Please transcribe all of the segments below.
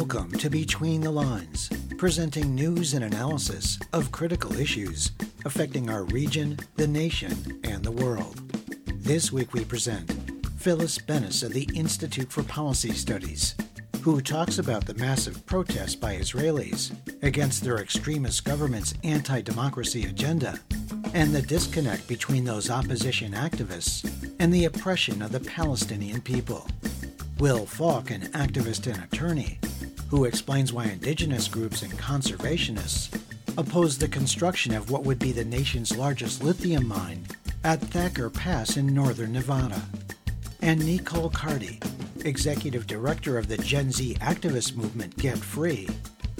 Welcome to Between the Lines, presenting news and analysis of critical issues affecting our region, the nation, and the world. This week we present Phyllis Bennis of the Institute for Policy Studies, who talks about the massive protests by Israelis against their extremist government's anti democracy agenda and the disconnect between those opposition activists and the oppression of the Palestinian people. Will Falk, an activist and attorney, who explains why indigenous groups and conservationists oppose the construction of what would be the nation's largest lithium mine at Thacker Pass in northern Nevada. And Nicole Carty, executive director of the Gen Z activist movement Get Free,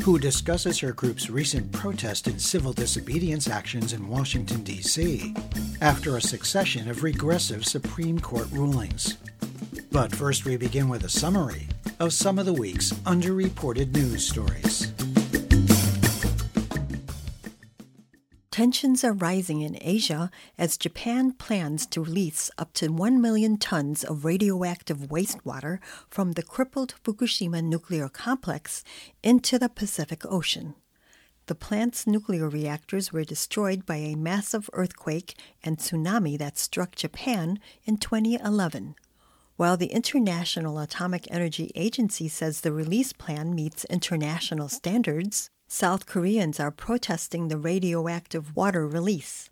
who discusses her group's recent protest and civil disobedience actions in Washington, D.C., after a succession of regressive Supreme Court rulings. But first, we begin with a summary of some of the week's underreported news stories. Tensions are rising in Asia as Japan plans to release up to 1 million tons of radioactive wastewater from the crippled Fukushima nuclear complex into the Pacific Ocean. The plant's nuclear reactors were destroyed by a massive earthquake and tsunami that struck Japan in 2011. While the International Atomic Energy Agency says the release plan meets international standards, South Koreans are protesting the radioactive water release.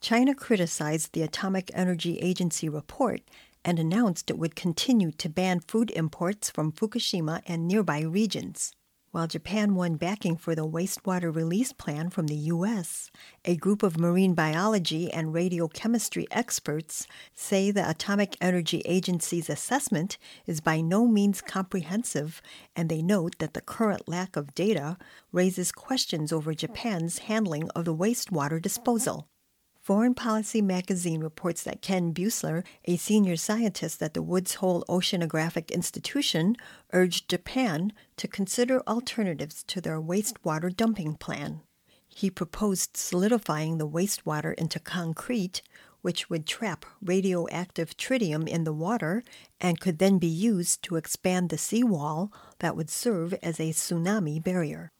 China criticized the Atomic Energy Agency report and announced it would continue to ban food imports from Fukushima and nearby regions. While Japan won backing for the wastewater release plan from the U.S., a group of marine biology and radiochemistry experts say the Atomic Energy Agency's assessment is by no means comprehensive, and they note that the current lack of data raises questions over Japan's handling of the wastewater disposal. Foreign Policy magazine reports that Ken Buesseler, a senior scientist at the Woods Hole Oceanographic Institution, urged Japan to consider alternatives to their wastewater dumping plan. He proposed solidifying the wastewater into concrete, which would trap radioactive tritium in the water and could then be used to expand the seawall that would serve as a tsunami barrier.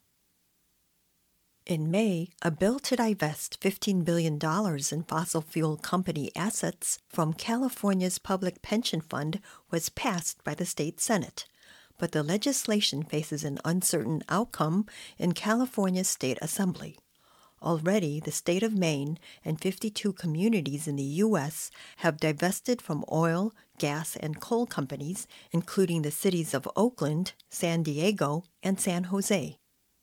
In May, a bill to divest $15 billion in fossil fuel company assets from California's public pension fund was passed by the state Senate. But the legislation faces an uncertain outcome in California's state assembly. Already, the state of Maine and 52 communities in the U.S. have divested from oil, gas, and coal companies, including the cities of Oakland, San Diego, and San Jose.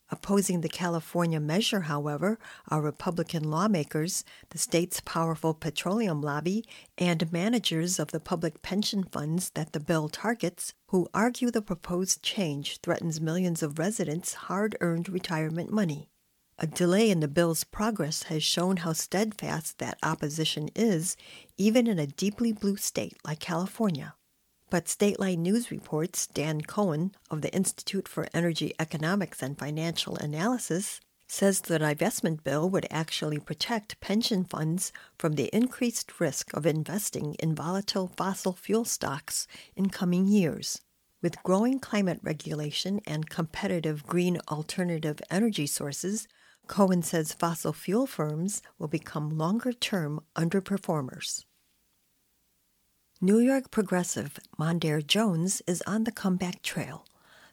Opposing the California measure, however, are Republican lawmakers, the state's powerful petroleum lobby, and managers of the public pension funds that the bill targets, who argue the proposed change threatens millions of residents' hard earned retirement money. A delay in the bill's progress has shown how steadfast that opposition is, even in a deeply blue state like California. But Stateline News reports Dan Cohen of the Institute for Energy Economics and Financial Analysis says the divestment bill would actually protect pension funds from the increased risk of investing in volatile fossil fuel stocks in coming years. With growing climate regulation and competitive green alternative energy sources, Cohen says fossil fuel firms will become longer term underperformers. New York progressive Mondaire Jones is on the comeback trail.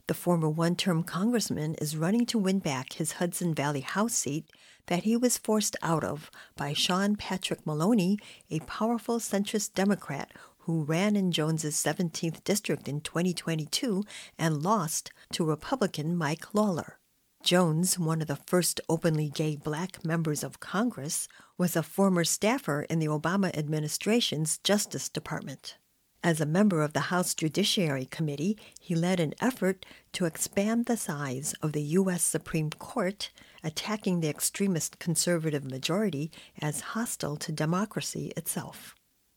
The former one term congressman is running to win back his Hudson Valley House seat that he was forced out of by Sean Patrick Maloney, a powerful centrist Democrat who ran in Jones's 17th district in 2022 and lost to Republican Mike Lawler. Jones, one of the first openly gay black members of Congress, was a former staffer in the Obama administration's Justice Department. As a member of the House Judiciary Committee, he led an effort to expand the size of the U.S. Supreme Court, attacking the extremist conservative majority as hostile to democracy itself.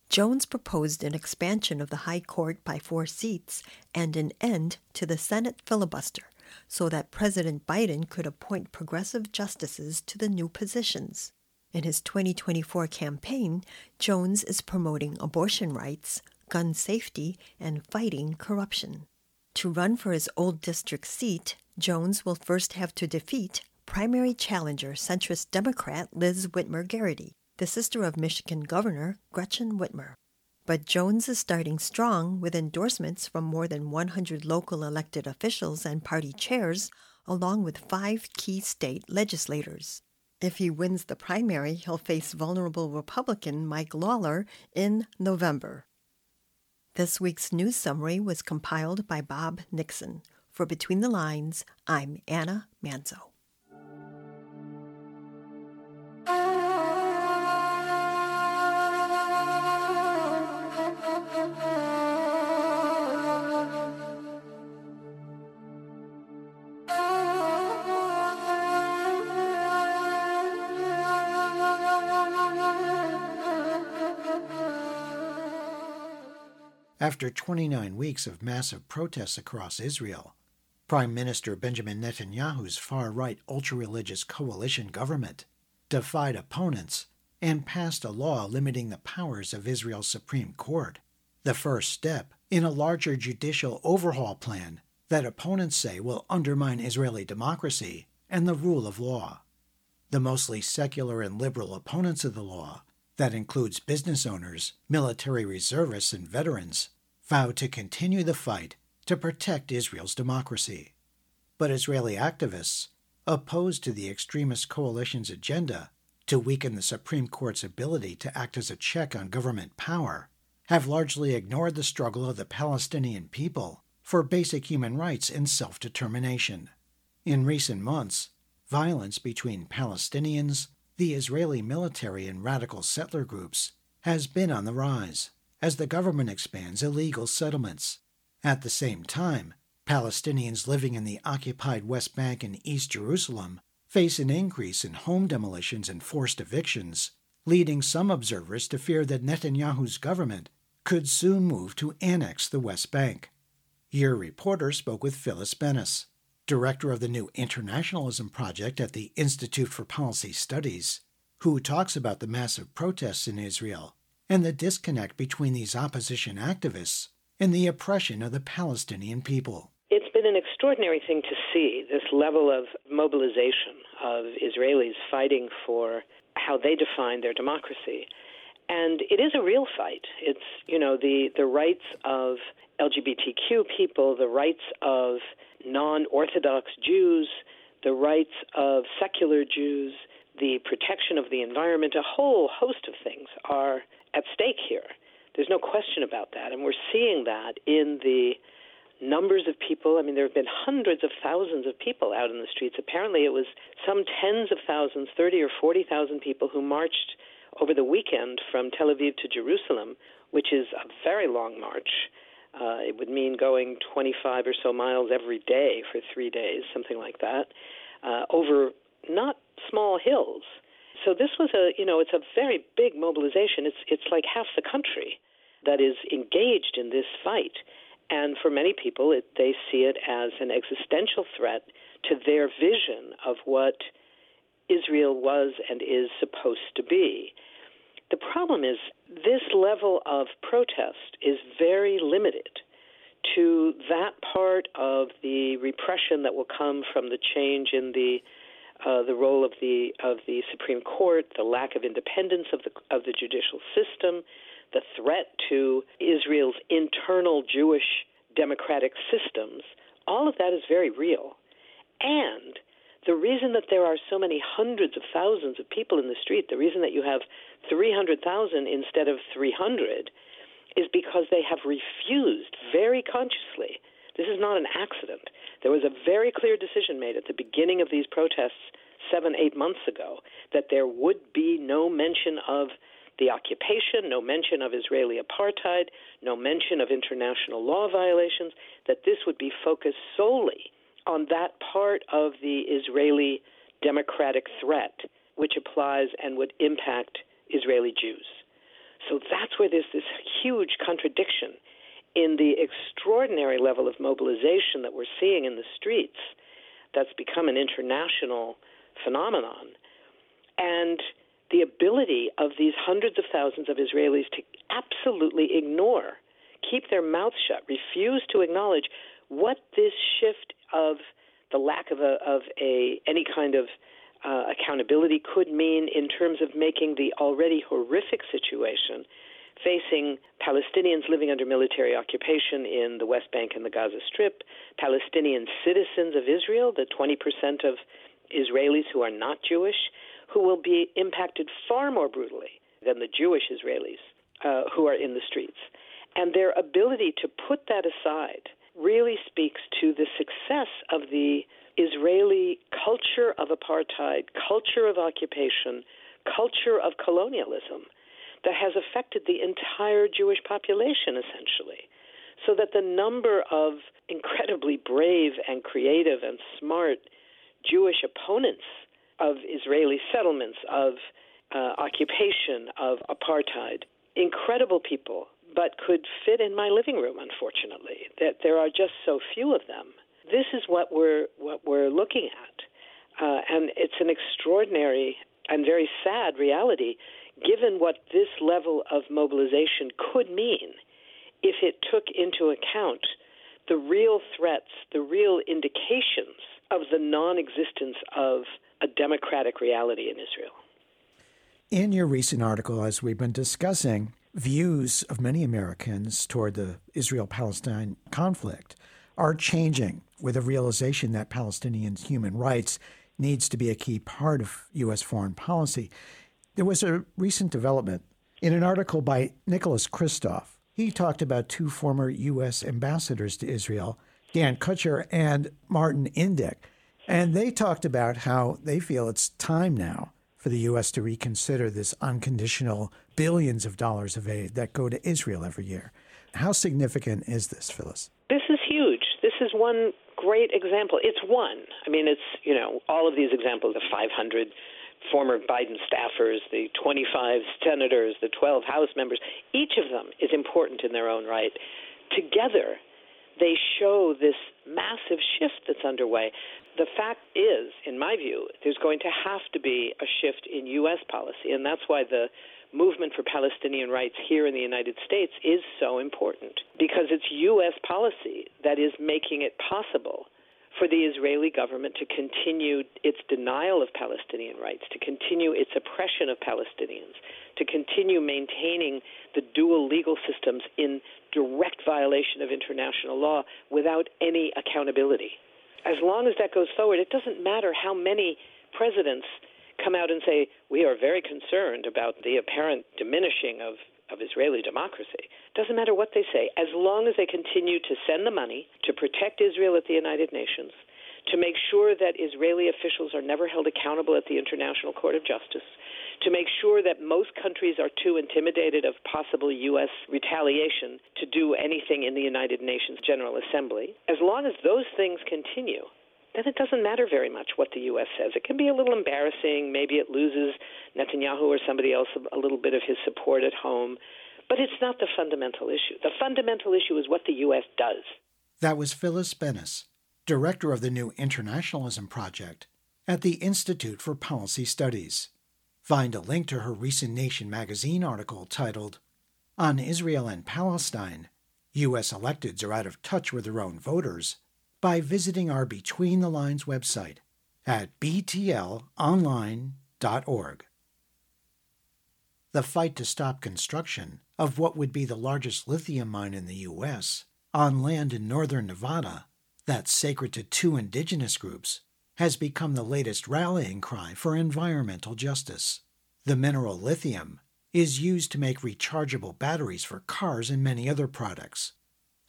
Jones proposed an expansion of the High Court by four seats and an end to the Senate filibuster so that President Biden could appoint progressive justices to the new positions. In his 2024 campaign, Jones is promoting abortion rights, gun safety, and fighting corruption. To run for his old district seat, Jones will first have to defeat primary challenger centrist Democrat Liz Whitmer Gereghty, the sister of Michigan Governor Gretchen Whitmer. But Jones is starting strong with endorsements from more than 100 local elected officials and party chairs, along with five key state legislators. If he wins the primary, he'll face vulnerable Republican Mike Lawler in November. This week's news summary was compiled by Bob Nixon. For Between the Lines, I'm Anna Manzo. After 29 weeks of massive protests across Israel, Prime Minister Benjamin Netanyahu's far right ultra religious coalition government defied opponents and passed a law limiting the powers of Israel's Supreme Court, the first step in a larger judicial overhaul plan that opponents say will undermine Israeli democracy and the rule of law. The mostly secular and liberal opponents of the law, that includes business owners, military reservists, and veterans, vowed to continue the fight to protect Israel's democracy. But Israeli activists, opposed to the extremist coalition's agenda to weaken the Supreme Court's ability to act as a check on government power, have largely ignored the struggle of the Palestinian people for basic human rights and self determination. In recent months, violence between Palestinians, the Israeli military, and radical settler groups has been on the rise as the government expands illegal settlements. At the same time, Palestinians living in the occupied West Bank and East Jerusalem face an increase in home demolitions and forced evictions, leading some observers to fear that Netanyahu's government could soon move to annex the West Bank. Your reporter spoke with Phyllis Bennis, director of the new Internationalism Project at the Institute for Policy Studies, who talks about the massive protests in Israel and the disconnect between these opposition activists and the oppression of the Palestinian people. It's been an extraordinary thing to see this level of mobilization of Israelis fighting for how they define their democracy. And it is a real fight. It's, you know, the, the rights of LGBTQ people, the rights of non Orthodox Jews, the rights of secular Jews, the protection of the environment, a whole host of things are at stake here. There's no question about that. And we're seeing that in the numbers of people. I mean, there have been hundreds of thousands of people out in the streets. Apparently, it was some tens of thousands, 30 or 40,000 people who marched over the weekend from Tel Aviv to Jerusalem, which is a very long march. Uh, it would mean going 25 or so miles every day for three days, something like that, uh, over not small hills. So this was a, you know, it's a very big mobilization. It's it's like half the country that is engaged in this fight, and for many people, it, they see it as an existential threat to their vision of what Israel was and is supposed to be. The problem is this level of protest is very limited to that part of the repression that will come from the change in the uh, the role of the of the Supreme Court, the lack of independence of the of the judicial system, the threat to Israel's internal Jewish democratic systems. All of that is very real, and the reason that there are so many hundreds of thousands of people in the street, the reason that you have 300,000 instead of 300, is because they have refused very consciously this is not an accident. There was a very clear decision made at the beginning of these protests seven, eight months ago that there would be no mention of the occupation, no mention of Israeli apartheid, no mention of international law violations, that this would be focused solely on that part of the Israeli democratic threat which applies and would impact Israeli Jews. So that's where there's this huge contradiction in the extraordinary level of mobilization that we're seeing in the streets that's become an international phenomenon. And the ability of these hundreds of thousands of Israelis to absolutely ignore, keep their mouths shut, refuse to acknowledge what this shift of the lack of a of a any kind of uh, accountability could mean in terms of making the already horrific situation facing Palestinians living under military occupation in the West Bank and the Gaza Strip, Palestinian citizens of Israel, the 20% of Israelis who are not Jewish, who will be impacted far more brutally than the Jewish Israelis uh, who are in the streets. And their ability to put that aside really speaks to the success of the Israeli culture of apartheid, culture of occupation, culture of colonialism that has affected the entire Jewish population, essentially. So that the number of incredibly brave and creative and smart Jewish opponents of Israeli settlements, of uh, occupation, of apartheid, incredible people, but could fit in my living room, unfortunately. That there are just so few of them. This is what we're what we're looking at, uh, and it's an extraordinary and very sad reality given what this level of mobilization could mean if it took into account the real threats, the real indications of the non existence of a democratic reality in Israel. In your recent article, as we've been discussing, views of many Americans toward the Israel Palestine conflict are changing with a realization that Palestinians' human rights needs to be a key part of U.S. foreign policy. There was a recent development in an article by Nicholas Kristof. He talked about two former U.S. ambassadors to Israel, Dan Kurtzer and Martin Indyk, and they talked about how they feel it's time now for the U.S. to reconsider this unconditional billions of dollars of aid that go to Israel every year. How significant is this, Phyllis? This is huge. This is one great example. It's one. I mean, it's, you know, all of these examples, of 500 former Biden staffers, the 25 senators, the 12 House members, each of them is important in their own right. Together, they show this massive shift that's underway. The fact is, in my view, there's going to have to be a shift in U.S. policy, and that's why the movement for Palestinian rights here in the United States is so important because it's U.S. policy that is making it possible for the Israeli government to continue its denial of Palestinian rights, to continue its oppression of Palestinians, to continue maintaining the dual legal systems in direct violation of international law without any accountability. As long as that goes forward, it doesn't matter how many presidents come out and say, We are very concerned about the apparent diminishing of of Israeli democracy. Doesn't matter what they say, as long as they continue to send the money to protect Israel at the United Nations, to make sure that Israeli officials are never held accountable at the International Court of Justice, to make sure that most countries are too intimidated of possible U.S. retaliation to do anything in the United Nations General Assembly. As long as those things continue, then it doesn't matter very much what the U.S. says. It can be a little embarrassing. Maybe it loses Netanyahu or somebody else a little bit of his support at home. But it's not the fundamental issue. The fundamental issue is what the U.S. does. That was Phyllis Bennis, director of the new Internationalism Project at the Institute for Policy Studies. Find a link to her recent Nation magazine article titled, On Israel and Palestine U.S. electeds are out of touch with their own voters by visiting our Between the Lines website at btlonline.org. The fight to stop construction of what would be the largest lithium mine in the U.S. on land in northern Nevada that's sacred to two indigenous groups has become the latest rallying cry for environmental justice. The mineral lithium is used to make rechargeable batteries for cars and many other products.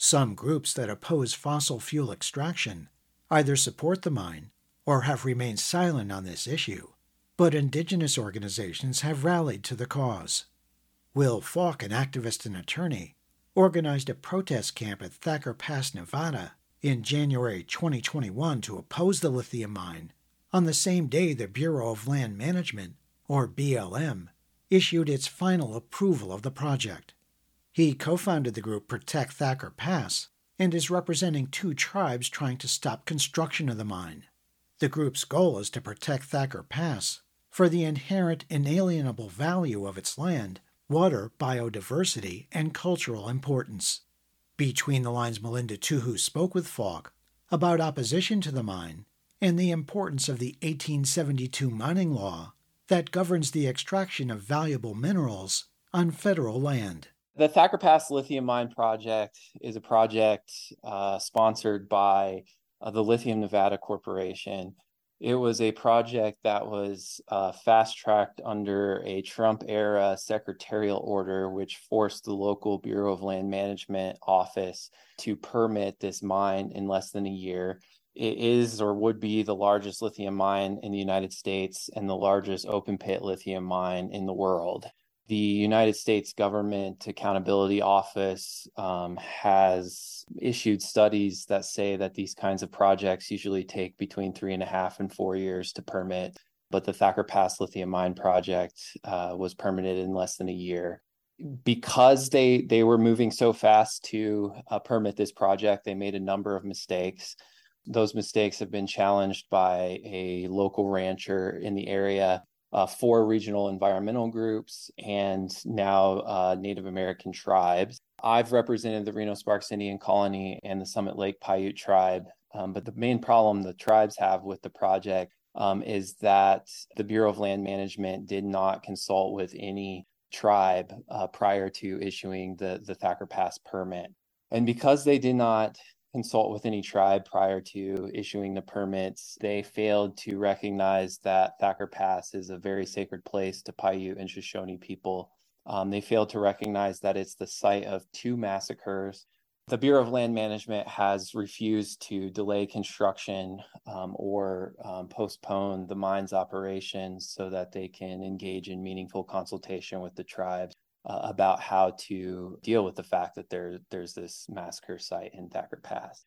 Some groups that oppose fossil fuel extraction either support the mine or have remained silent on this issue, but indigenous organizations have rallied to the cause. Will Falk, an activist and attorney, organized a protest camp at Thacker Pass, Nevada in January 2021 to oppose the lithium mine on the same day the Bureau of Land Management, or BLM, issued its final approval of the project. He co founded the group Protect Thacker Pass and is representing two tribes trying to stop construction of the mine. The group's goal is to protect Thacker Pass for the inherent inalienable value of its land, water, biodiversity, and cultural importance. Between the lines, Melinda Tuhus spoke with Falk about opposition to the mine and the importance of the 1872 mining law that governs the extraction of valuable minerals on federal land. The Thacker Pass Lithium Mine Project is a project uh, sponsored by uh, the Lithium Nevada Corporation. It was a project that was uh, fast tracked under a Trump era secretarial order, which forced the local Bureau of Land Management office to permit this mine in less than a year. It is or would be the largest lithium mine in the United States and the largest open pit lithium mine in the world the United States Government Accountability Office um, has issued studies that say that these kinds of projects usually take between three and a half and four years to permit. But the Thacker Pass lithium mine project uh, was permitted in less than a year. Because they they were moving so fast to uh, permit this project, they made a number of mistakes. Those mistakes have been challenged by a local rancher in the area uh, four regional environmental groups, and now uh, Native American tribes. I've represented the Reno Sparks Indian Colony and the Summit Lake Paiute tribe. Um, but the main problem the tribes have with the project um, is that the Bureau of Land Management did not consult with any tribe uh, prior to issuing the, the Thacker Pass permit. And because they did not consult with any tribe prior to issuing the permits. They failed to recognize that Thacker Pass is a very sacred place to Paiute and Shoshone people. Um, they failed to recognize that it's the site of two massacres. The Bureau of Land Management has refused to delay construction um, or um, postpone the mine's operations so that they can engage in meaningful consultation with the tribes uh, about how to deal with the fact that there there's this massacre site in Thacker Pass.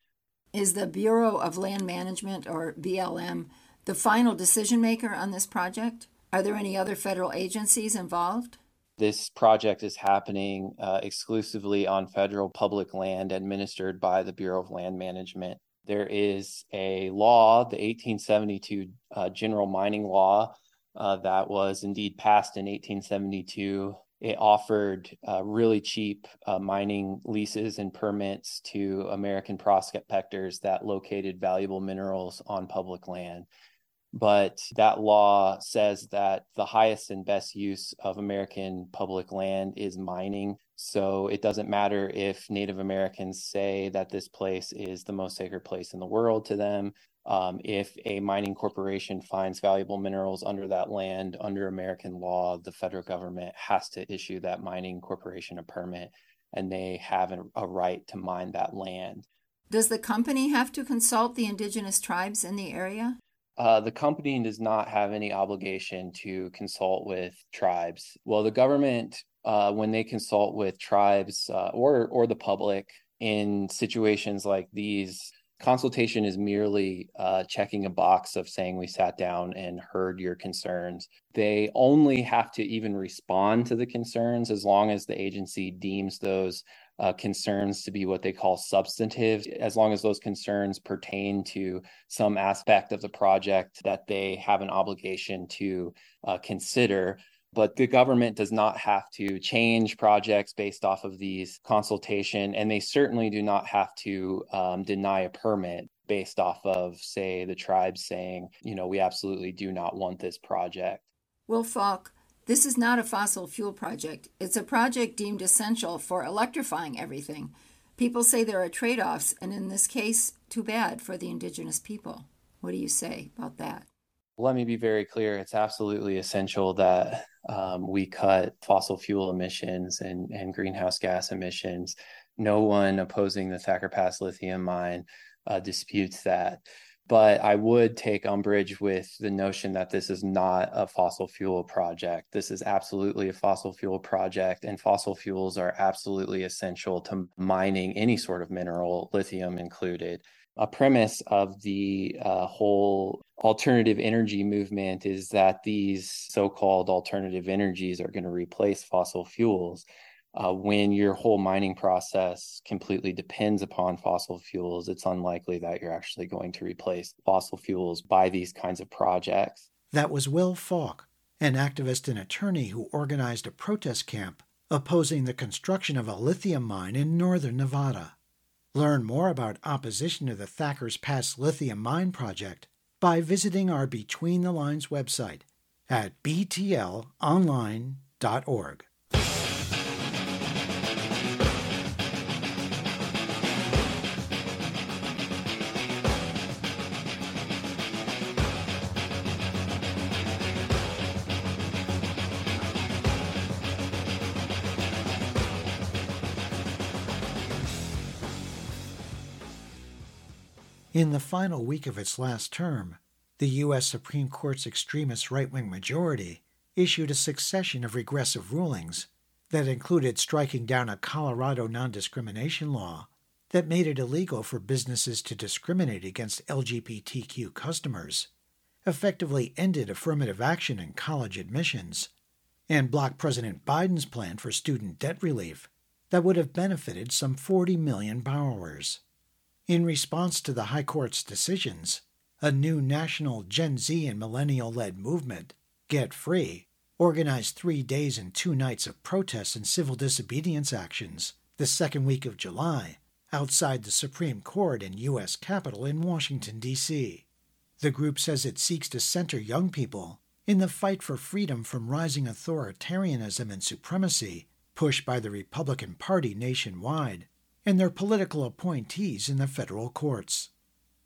Is the Bureau of Land Management or BLM the final decision maker on this project? Are there any other federal agencies involved? This project is happening uh, exclusively on federal public land administered by the Bureau of Land Management. There is a law, the 1872 uh, General Mining Law, uh, that was indeed passed in 1872 it offered uh, really cheap uh, mining leases and permits to American prospectors that located valuable minerals on public land. But that law says that the highest and best use of American public land is mining. So it doesn't matter if Native Americans say that this place is the most sacred place in the world to them. Um, if a mining corporation finds valuable minerals under that land under American law, the federal government has to issue that mining corporation a permit and they have a, a right to mine that land. Does the company have to consult the indigenous tribes in the area? Uh, the company does not have any obligation to consult with tribes. Well, the government, uh, when they consult with tribes uh, or or the public in situations like these, consultation is merely uh, checking a box of saying we sat down and heard your concerns. They only have to even respond to the concerns as long as the agency deems those uh, concerns to be what they call substantive, as long as those concerns pertain to some aspect of the project that they have an obligation to uh, consider but the government does not have to change projects based off of these consultation and they certainly do not have to um, deny a permit based off of say the tribe saying you know we absolutely do not want this project. Will falk this is not a fossil fuel project. It's a project deemed essential for electrifying everything. People say there are trade-offs and in this case too bad for the indigenous people. What do you say about that? Let me be very clear. It's absolutely essential that um, we cut fossil fuel emissions and, and greenhouse gas emissions. No one opposing the Thacker Pass lithium mine uh, disputes that. But I would take umbrage with the notion that this is not a fossil fuel project. This is absolutely a fossil fuel project, and fossil fuels are absolutely essential to mining any sort of mineral, lithium included a premise of the uh, whole alternative energy movement is that these so-called alternative energies are going to replace fossil fuels. Uh, when your whole mining process completely depends upon fossil fuels, it's unlikely that you're actually going to replace fossil fuels by these kinds of projects. That was Will Falk, an activist and attorney who organized a protest camp opposing the construction of a lithium mine in northern Nevada. Learn more about opposition to the Thackers Pass lithium mine project by visiting our Between the Lines website at btlonline.org. In the final week of its last term, the U.S. Supreme Court's extremist right wing majority issued a succession of regressive rulings that included striking down a Colorado non discrimination law that made it illegal for businesses to discriminate against LGBTQ customers, effectively ended affirmative action in college admissions, and blocked President Biden's plan for student debt relief that would have benefited some 40 million borrowers. In response to the High Court's decisions, a new national Gen Z and millennial led movement, Get Free, organized three days and two nights of protests and civil disobedience actions the second week of July outside the Supreme Court and U.S. Capitol in Washington, D.C. The group says it seeks to center young people in the fight for freedom from rising authoritarianism and supremacy pushed by the Republican Party nationwide and their political appointees in the federal courts.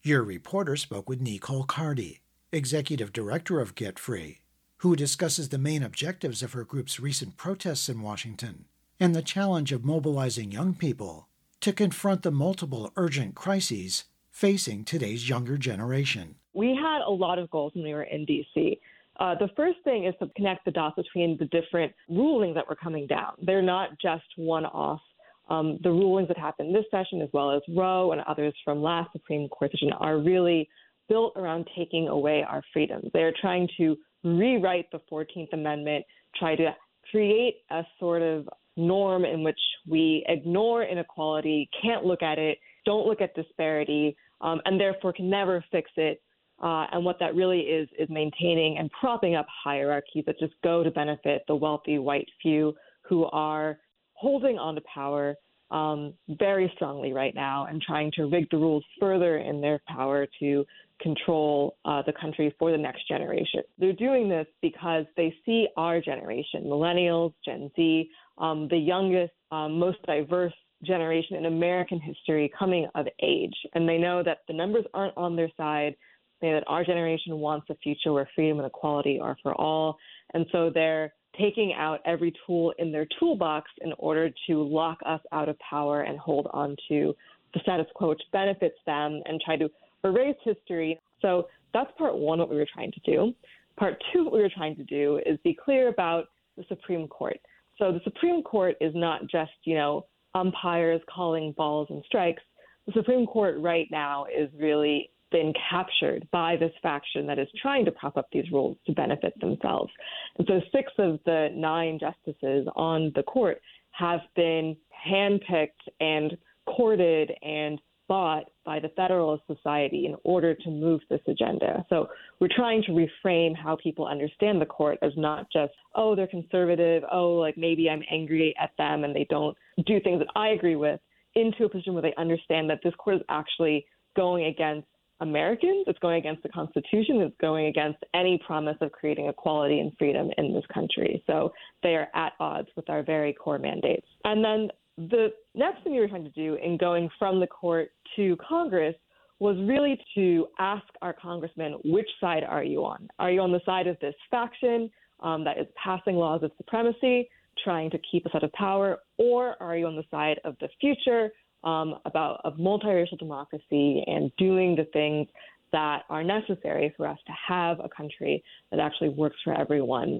Your reporter spoke with Nicole Carty, executive director of Get Free, who discusses the main objectives of her group's recent protests in Washington and the challenge of mobilizing young people to confront the multiple urgent crises facing today's younger generation. We had a lot of goals when we were in DC. Uh, the first thing is to connect the dots between the different rulings that were coming down. They're not just one off um, the rulings that happened this session, as well as Roe and others from last Supreme Court session, are really built around taking away our freedoms. They are trying to rewrite the 14th Amendment, try to create a sort of norm in which we ignore inequality, can't look at it, don't look at disparity, um, and therefore can never fix it. Uh, and what that really is is maintaining and propping up hierarchies that just go to benefit the wealthy white few who are holding on to power um, very strongly right now and trying to rig the rules further in their power to control uh, the country for the next generation. They're doing this because they see our generation, millennials, Gen Z, um, the youngest, um, most diverse generation in American history coming of age. And they know that the numbers aren't on their side. They know that our generation wants a future where freedom and equality are for all. And so they're taking out every tool in their toolbox in order to lock us out of power and hold on to the status quo, which benefits them, and try to erase history. So that's part one, what we were trying to do. Part two, what we were trying to do is be clear about the Supreme Court. So the Supreme Court is not just, you know, umpires calling balls and strikes. The Supreme Court right now is really been captured by this faction that is trying to prop up these rules to benefit themselves. And so six of the nine justices on the court have been handpicked and courted and bought by the Federalist Society in order to move this agenda. So we're trying to reframe how people understand the court as not just, oh, they're conservative, oh, like maybe I'm angry at them and they don't do things that I agree with, into a position where they understand that this court is actually going against Americans. It's going against the Constitution. It's going against any promise of creating equality and freedom in this country. So they are at odds with our very core mandates. And then the next thing we were trying to do in going from the court to Congress was really to ask our congressmen, which side are you on? Are you on the side of this faction um, that is passing laws of supremacy, trying to keep us out of power, or are you on the side of the future? Um, about a multiracial democracy and doing the things that are necessary for us to have a country that actually works for everyone.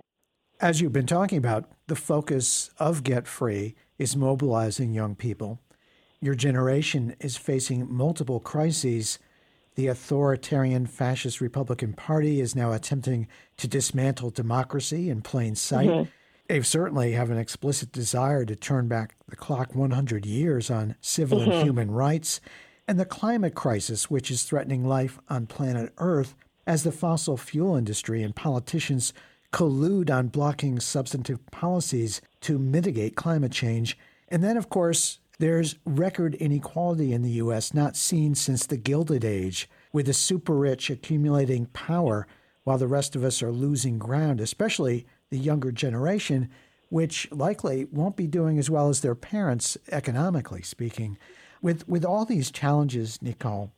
As you've been talking about, the focus of Get Free is mobilizing young people. Your generation is facing multiple crises. The authoritarian fascist Republican Party is now attempting to dismantle democracy in plain sight. Mm-hmm. They certainly have an explicit desire to turn back the clock 100 years on civil mm-hmm. and human rights, and the climate crisis, which is threatening life on planet Earth as the fossil fuel industry and politicians collude on blocking substantive policies to mitigate climate change. And then, of course, There's record inequality in the U.S. not seen since the Gilded Age, with the super rich accumulating power while the rest of us are losing ground, especially the younger generation, which likely won't be doing as well as their parents, economically speaking. With, with all these challenges, Nicole,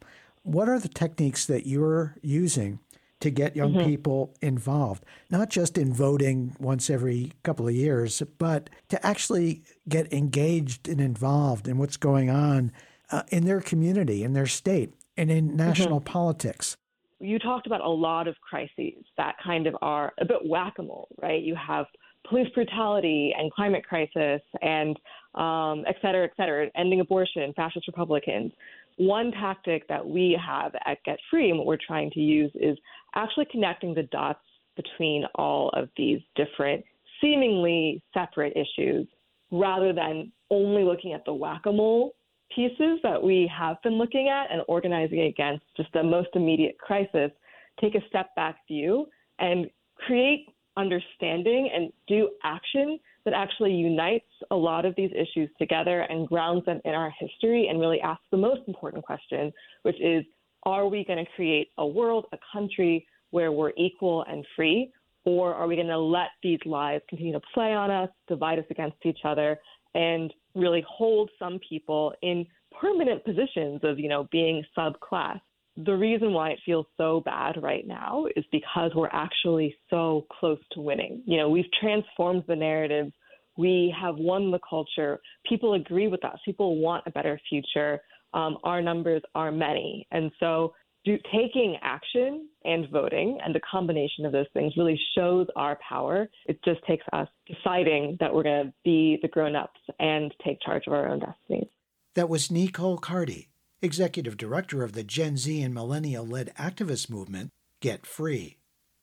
what are the techniques that you're using to get young mm-hmm. people involved, not just in voting once every couple of years, but to actually get engaged and involved in what's going on uh, in their community, in their state, and in national mm-hmm. politics. You talked about a lot of crises that kind of are a bit whack a mole, right? You have police brutality and climate crisis and um, et cetera, et cetera, ending abortion, fascist Republicans. One tactic that we have at Get Free and what we're trying to use is actually connecting the dots between all of these different seemingly separate issues rather than only looking at the whack a mole pieces that we have been looking at and organizing against just the most immediate crisis, take a step back view and create understanding and do action that actually unites a lot of these issues together and grounds them in our history and really asks the most important question, which is are we going to create a world, a country where we're equal and free? Or are we going to let these lies continue to play on us, divide us against each other, and really hold some people in permanent positions of, you know, being subclass. The reason why it feels so bad right now is because we're actually so close to winning. You know, we've transformed the narrative. We have won the culture. People agree with us. People want a better future. Um, our numbers are many. And so do, taking action and voting and the combination of those things really shows our power. It just takes us deciding that we're going to be the grown ups and take charge of our own destinies. That was Nicole Carty, Executive Director of the Gen Z and Millennial led activist movement, Get Free.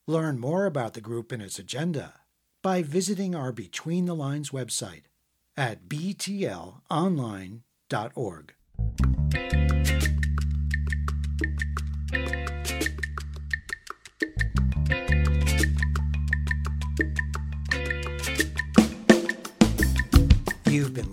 Learn more about the group and its agenda by visiting our Between the Lines website at btlonline.org.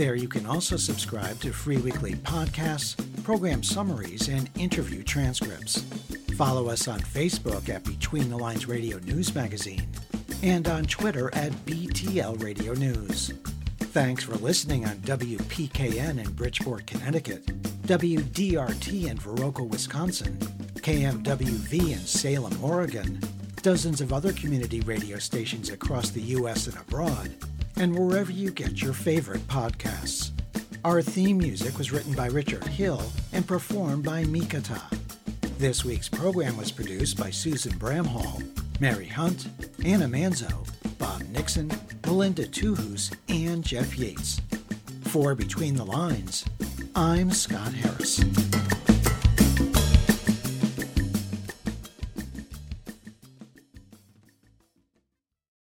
There you can also subscribe to free weekly podcasts, program summaries, and interview transcripts. Follow us on Facebook at Between the Lines Radio News Magazine and on Twitter at BTL Radio News. Thanks for listening on WPKN in Bridgeport, Connecticut, WDRT in Viroqua, Wisconsin, KMWV in Salem, Oregon, dozens of other community radio stations across the U.S. and abroad, and wherever you get your favorite podcasts. Our theme music was written by Richard Hill and performed by Mikata. This week's program was produced by Susan Bramhall, Mary Hunt, Anna Manzo, Bob Nixon, Melinda Tuhus, and Jeff Yates. For Between the Lines, I'm Scott Harris.